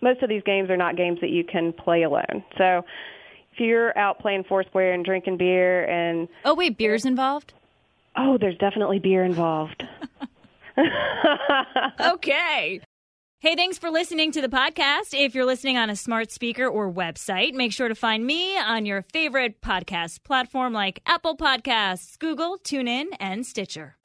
Most of these games are not games that you can play alone. So if you're out playing Foursquare and drinking beer and. Oh, wait, beer's involved? Oh, there's definitely beer involved. okay. Hey, thanks for listening to the podcast. If you're listening on a smart speaker or website, make sure to find me on your favorite podcast platform like Apple Podcasts, Google, TuneIn, and Stitcher.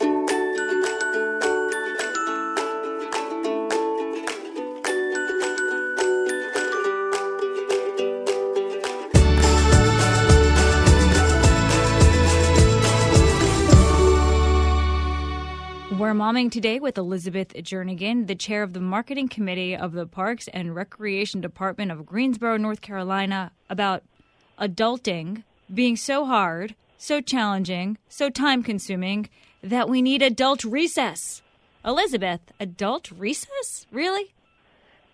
Today with Elizabeth Jernigan, the chair of the marketing committee of the Parks and Recreation Department of Greensboro, North Carolina, about adulting being so hard, so challenging, so time consuming that we need adult recess. Elizabeth, adult recess? Really?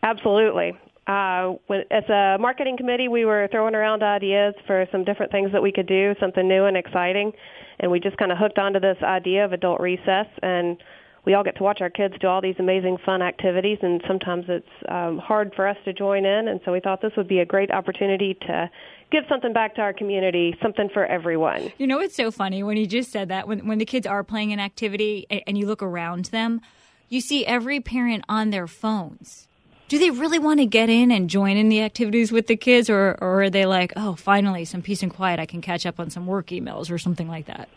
Absolutely. Uh, as a marketing committee, we were throwing around ideas for some different things that we could do, something new and exciting and we just kind of hooked onto this idea of adult recess and we all get to watch our kids do all these amazing fun activities and sometimes it's um, hard for us to join in and so we thought this would be a great opportunity to give something back to our community something for everyone. You know it's so funny? When you just said that when, when the kids are playing an activity and, you look around them you see every parent on their phones. Do they really want to get in and join in the activities with the kids or, or are they like oh finally some peace and quiet. I can catch up on some work emails or something like that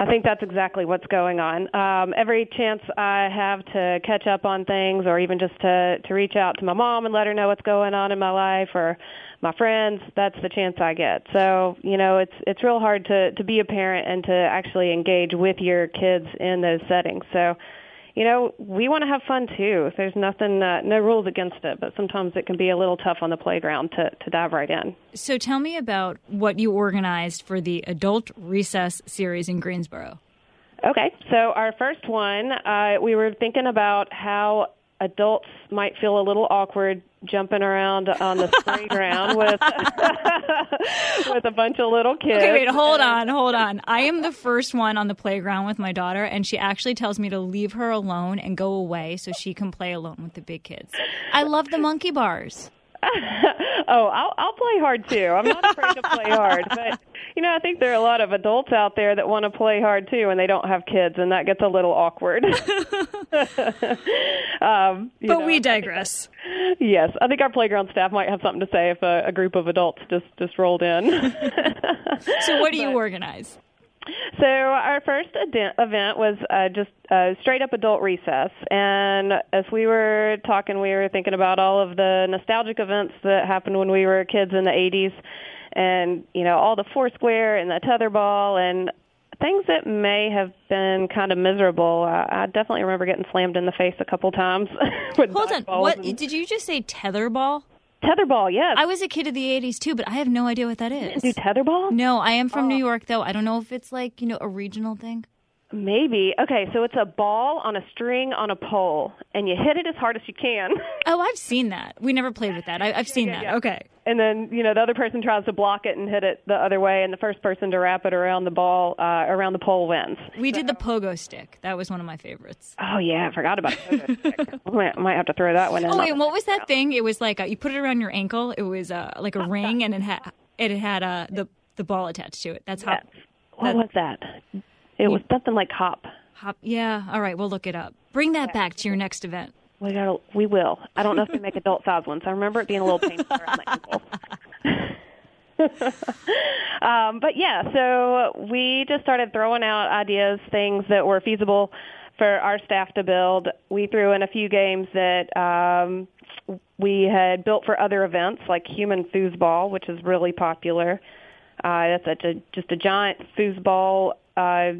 I think that's exactly what's going on. Um, every chance I have to catch up on things, or even just to to reach out to my mom and let her know what's going on in my life, or my friends, that's the chance I get. So you know, it's it's real hard to to be a parent and to actually engage with your kids in those settings. So you know, we want to have fun too. There's nothing, uh, no rules against it, but sometimes it can be a little tough on the playground to, to dive right in. So tell me about what you organized for the Adult Recess series in Greensboro. Okay, so our first one, uh, we were thinking about how adults might feel a little awkward jumping around on the playground with with a bunch of little kids. Okay, wait, hold on, hold on. I am the first one on the playground with my daughter, and she actually tells me to leave her alone and go away so she can play alone with the big kids. I love the monkey bars. oh, I'll I'll play hard too. I'm not afraid to play hard, but you know, I think there are a lot of adults out there that want to play hard too, and they don't have kids, and that gets a little awkward. um, but know, we digress. I think, yes, I think our playground staff might have something to say if a, a group of adults just just rolled in. so, what do you but, organize? So our first event was uh, just a straight up adult recess, and as we were talking, we were thinking about all of the nostalgic events that happened when we were kids in the 80s, and you know all the Foursquare and the tetherball and things that may have been kind of miserable. Uh, I definitely remember getting slammed in the face a couple times. with Hold on, what and... did you just say? Tetherball? Tetherball, yes. I was a kid of the 80s too, but I have no idea what that is. You do tetherball? No, I am from oh. New York though. I don't know if it's like, you know, a regional thing. Maybe. Okay, so it's a ball on a string on a pole, and you hit it as hard as you can. oh, I've seen that. We never played with that. I, have seen yeah, that. Yeah. Okay. And then you know the other person tries to block it and hit it the other way, and the first person to wrap it around the ball uh, around the pole wins. We so. did the pogo stick. That was one of my favorites. Oh yeah, I forgot about the pogo stick. I might, might, have to throw that one in. Oh wait, what was that thing? It was like you put it around your ankle. It was uh, like a ring, and it had it had uh, the the ball attached to it. That's how. What that, was that? It was something like hop. Hop. Yeah. All right. We'll look it up. Bring that back to your next event. We got. We will. I don't know if they make adult size ones. I remember it being a little painful around the ankle. um, but yeah, so we just started throwing out ideas, things that were feasible for our staff to build. We threw in a few games that um, we had built for other events, like Human Foosball, which is really popular. Uh, that's a, just a giant foosball uh,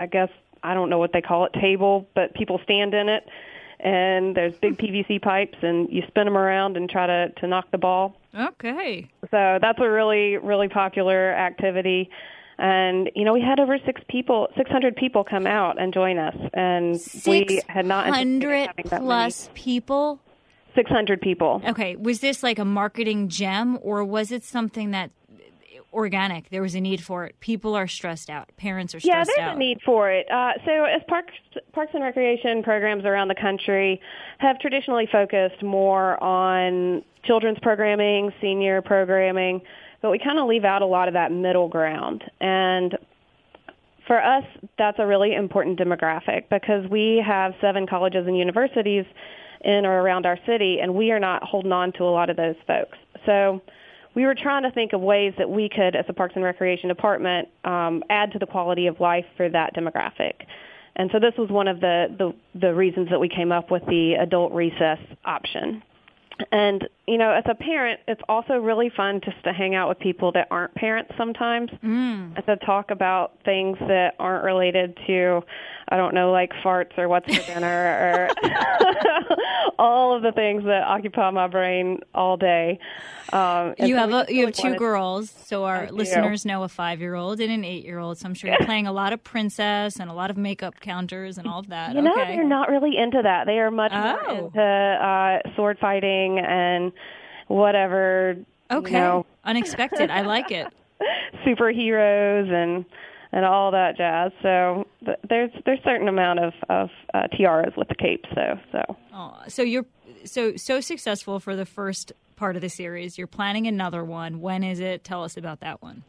I guess I don't know what they call it table, but people stand in it and there's big hmm. PVC pipes, and you spin them around and try to to knock the ball. Okay. So that's a really really popular activity. And you know, we had over six people, six hundred people come out and join us, and we had not hundred plus people. Six hundred people. Okay, was this like a marketing gem, or was it something that organic? There was a need for it. People are stressed out. Parents are stressed out. Yeah, there's out. a need for it. Uh, so, as parks, parks and recreation programs around the country have traditionally focused more on children's programming, senior programming, but we kind of leave out a lot of that middle ground. And for us, that's a really important demographic because we have seven colleges and universities in or around our city, and we are not holding on to a lot of those folks. So we were trying to think of ways that we could, as the Parks and Recreation Department, um, add to the quality of life for that demographic. And so this was one of the, the, the reasons that we came up with the adult recess option. And, you know, as a parent, it's also really fun just to hang out with people that aren't parents sometimes and to talk about things that aren't related to, I don't know, like farts or what's for dinner or all of the things that occupy my brain all day. Um, You have a, you have two girls, so our listeners know a five year old and an eight year old. So I'm sure you're playing a lot of princess and a lot of makeup counters and all of that. You know, okay. they're not really into that. They are much more Oh. into uh, sword fighting and whatever. okay. You know, Unexpected. I like it. superheroes and and all that jazz. So th- there's there's certain amount of of uh, tiaras with the capes though. So Aw, so you're so so successful for the first part of the series. You're planning another one. When is it? Tell us about that one.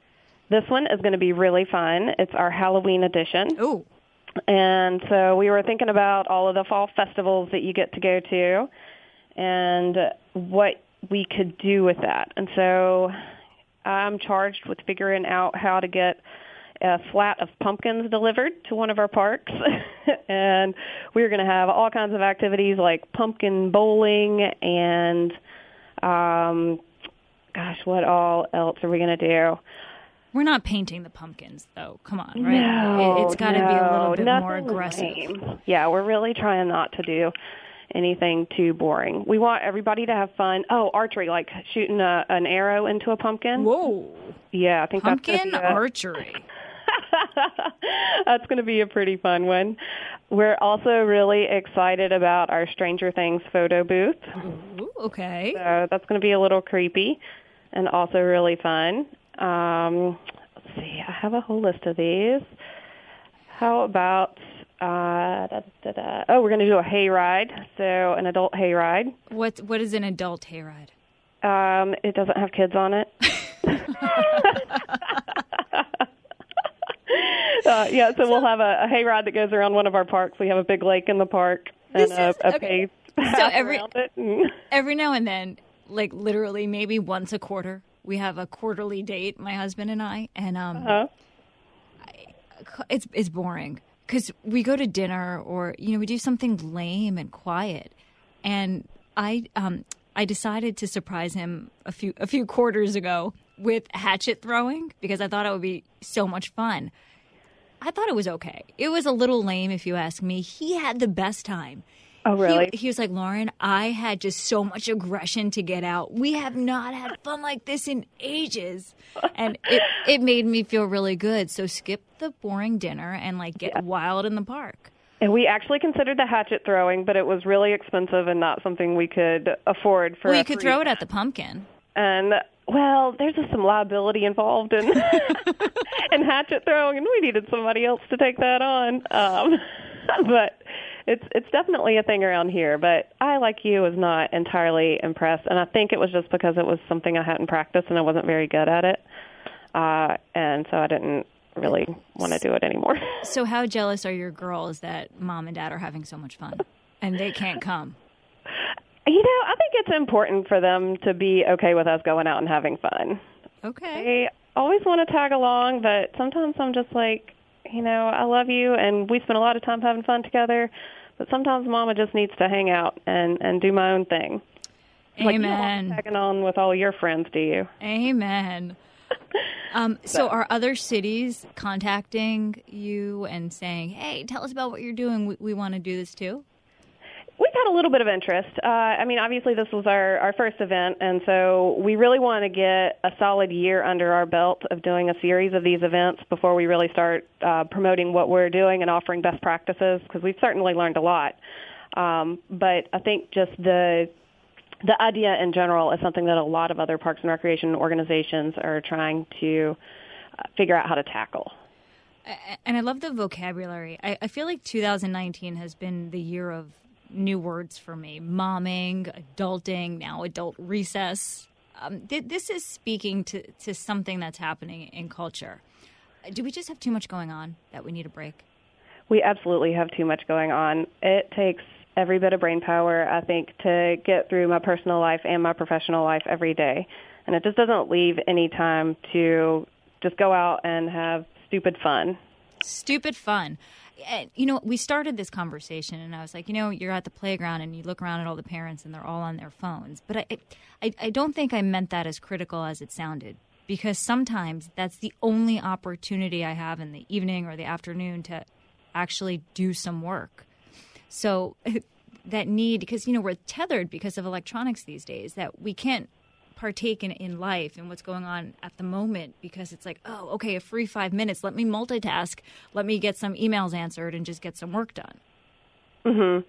this one is going to be really fun. It's our Halloween edition. Oh, And so we were thinking about all of the fall festivals that you get to go to and what we could do with that. And so I'm charged with figuring out how to get a flat of pumpkins delivered to one of our parks. and we're going to have all kinds of activities like pumpkin bowling and um gosh, what all else are we going to do? we're not painting the pumpkins though. Come on, right? No, it, has got to be a little bit more aggressive. lame. Yeah, we're really trying not to do anything too boring. We want everybody to have fun. Oh, archery, like shooting a, an arrow into a pumpkin. Whoa, Yeah, I think pumpkin that's gonna be a, archery. that's going to be a pretty fun one. We're also really excited about our Stranger Things photo booth. Ooh, okay. So that's going to be a little creepy and also really fun. Um, let's see, I have a whole list of these. How about, uh, da, da, da. oh, we're going to do a hayride, so an adult hayride. What what is an adult hayride? Um, it doesn't have kids on it. uh, yeah, so we'll have a, a hayride that goes around one of our parks. We have a big lake in the park and a, is- a okay. paved So every- it. And- Every now and then, like literally maybe once a quarter, we have a quarterly date, my husband and I, and um, uh i it's it's boring because we go to dinner or you know we do something lame and quiet, and I um I decided to surprise him a few a few quarters ago with hatchet throwing because I thought it would be so much fun. I thought it was okay. It was a little lame if you ask me. He had the best time. Oh, really? He, he was like, Lauren, I had just so much aggression to get out. We have not had fun like this in ages. And it, it made me feel really good. So skip the boring dinner and like get wild in the park. And we actually considered the hatchet throwing, but it was really expensive and not something we could afford for. Well, you could free- throw it at the pumpkin. And well, there's just some liability involved in in hatchet throwing, and we needed somebody else to take that on. Um, but it's it's definitely a thing around here. But I, like you, was not entirely impressed, and I think it was just because it was something I hadn't practiced and I wasn't very good at it, uh, and so I didn't really want to do it anymore. So, how jealous are your girls that mom and dad are having so much fun and they can't come? You know, I think it's important for them to be okay with us going out and having fun. Okay. I always want to tag along, but sometimes I'm just like, you know, I love you and we spend a lot of time having fun together, but sometimes mama just needs to hang out and and do my own thing. Like you don't want Amen. me on with all your friends, do you? Amen. Um, so, are other cities contacting you and saying, "Hey, tell us about what you're doing. We, we want to do this too." We we've had a little bit of interest. Uh, I mean, obviously, this was our, our first event, and so we really want to get a solid year under our belt of doing a series of these events before we really start uh, promoting what we're doing and offering best practices, because we've certainly learned a lot. Um, but I think just the the idea in general is something that a lot of other parks and recreation organizations are trying to uh, figure out how to tackle. And I love the vocabulary. I, I feel like 2019 has been the year of new words for me momming, adulting, now adult recess. Um, th- this is speaking to, to something that's happening in culture. Do we just have too much going on that we need a break? We absolutely have too much going on. It takes every bit of brain power, I think, to get through my personal life and my professional life every day. And it just doesn't leave any time to just go out and have stupid fun. Stupid fun you know, we started this conversation, and I was like, you know, you're at the playground and you look around at all the parents, and they're all on their phones. But I, I, I don't think I meant that as critical as it sounded, because sometimes that's the only opportunity I have in the evening or the afternoon to actually do some work. So that need, because you know, we're tethered because of electronics these days, that we can't partake in, in life and what's going on at the moment because it's like, oh, okay, a free five minutes. Let me multitask. Let me get some emails answered and just get some work done. Mhm.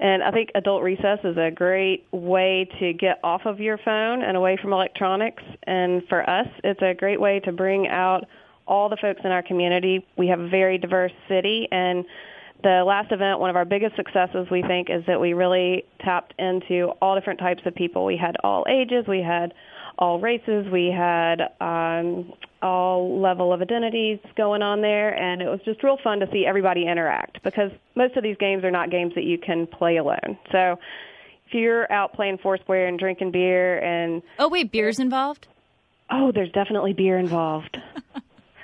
And I think adult recess is a great way to get off of your phone and away from electronics. And for us, it's a great way to bring out all the folks in our community. We have a very diverse city and the last event, one of our biggest successes, we think, is that we really tapped into all different types of people. We had all ages, we had all races, we had um, all level of identities going on there, and it was just real fun to see everybody interact because most of these games are not games that you can play alone. So if you're out playing Foursquare and drinking beer and oh wait, beer's involved. Oh, there's definitely beer involved.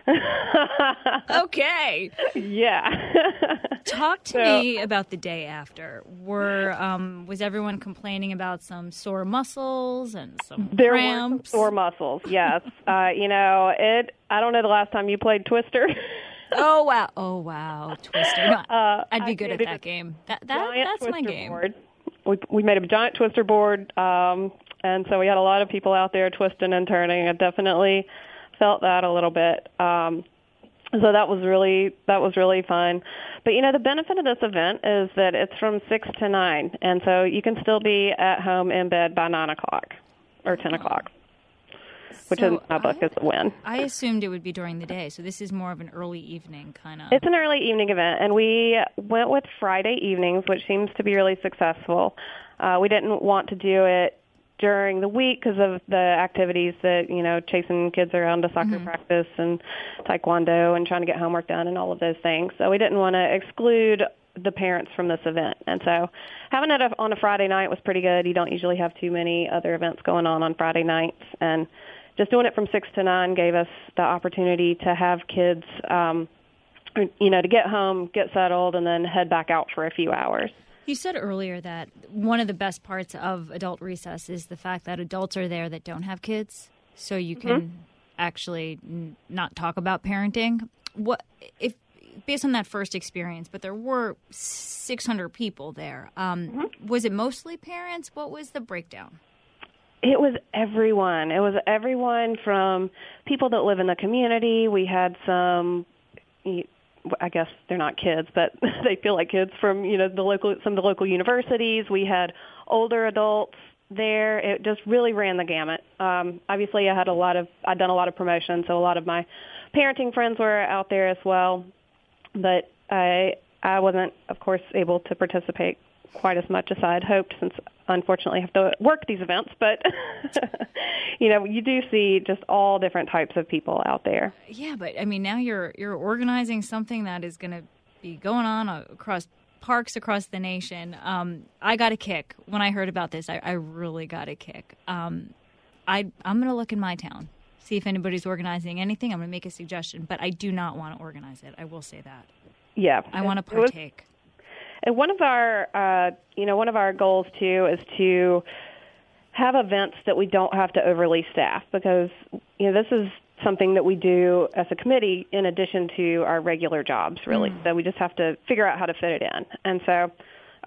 okay. Yeah. Talk to so, me about the day after. Were um, was everyone complaining about some sore muscles and some there cramps? Were sore muscles. Yes. uh, you know it. I don't know the last time you played Twister. oh wow! Oh wow! Twister. Uh, I'd be good at that game. That, that that's my game. Board. We we made a giant Twister board, um, and so we had a lot of people out there twisting and turning. It definitely felt that a little bit. Um, so that was really that was really fun. But you know, the benefit of this event is that it's from six to nine, and so you can still be at home in bed by nine o'clock or ten o'clock, which so in my book I, is a win. I assumed it would be during the day, so this is more of an early evening kind of. It's an early evening event, and we went with Friday evenings, which seems to be really successful. Uh, we didn't want to do it during the week because of the activities that you know chasing kids around to soccer mm-hmm. practice and taekwondo and trying to get homework done and all of those things. So we didn't want to exclude the parents from this event. And so having it on a friday night was pretty good. You don't usually have too many other events going on on friday nights. And just doing it from six to nine gave us the opportunity to have kids um you know to get home get settled and then head back out for a few hours you said earlier that one of the best parts of adult recess is the fact that adults are there that don't have kids, so you can mm-hmm. actually n- not talk about parenting. What if based on that first experience? But there were 600 people there. Um, mm-hmm. Was it mostly parents? What was the breakdown? It was everyone. It was everyone from people that live in the community. We had some I guess they're not kids, but they feel like kids from you know the local some of the local universities. We had older adults there. It just really ran the gamut. Um, obviously, I had a lot of I'd done a lot of promotion, so a lot of my parenting friends were out there as well. But I I wasn't, of course, able to participate quite as much as I had hoped since unfortunately have to work these events, but you know, you do see just all different types of people out there. Yeah, but I mean, now you're you're organizing something that is going to be going on across parks across the nation. Um, I got a kick when I heard about this. I, I really got a kick. Um, I I'm going to look in my town, see if anybody's organizing anything. I'm going to make a suggestion, but I do not want to organize it. I will say that. Yeah, I want to partake. And one of our, uh, you know, one of our goals too is to have events that we don't have to overly staff because you know this is something that we do as a committee in addition to our regular jobs really mm. so we just have to figure out how to fit it in and so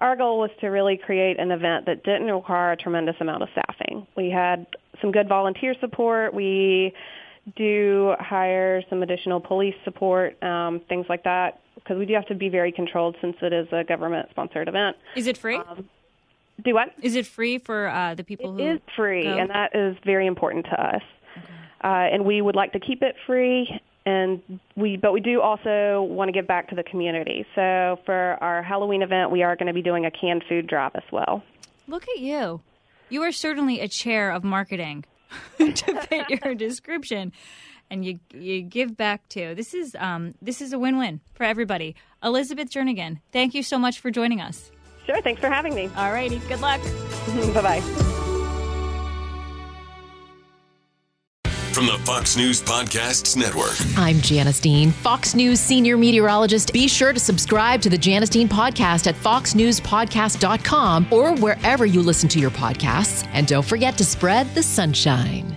our goal was to really create an event that didn't require a tremendous amount of staffing. We had some good volunteer support. We do hire some additional police support, um, things like that, because we do have to be very controlled since it is a government-sponsored event. Is it free? Um, do what? Is it free for uh, the people It who? is free, go? and that is very important to us. Uh, and we would like to keep it free, and we but we do also want to give back to the community. So for our Halloween event, we are going to be doing a canned food drive as well. Look at you. You are certainly a chair of marketing to fit your description. And you you give back too. This is um this is a win-win for everybody. Elizabeth Jernigan, thank you so much for joining us. Sure, thanks for having me. All righty, good luck. bye bye. From the Fox News Podcasts Network. I'm Janice Dean, Fox News senior meteorologist. Be sure to subscribe to the Janice Dean podcast at foxnewspodcast.com or wherever you listen to your podcasts. And don't forget to spread the sunshine.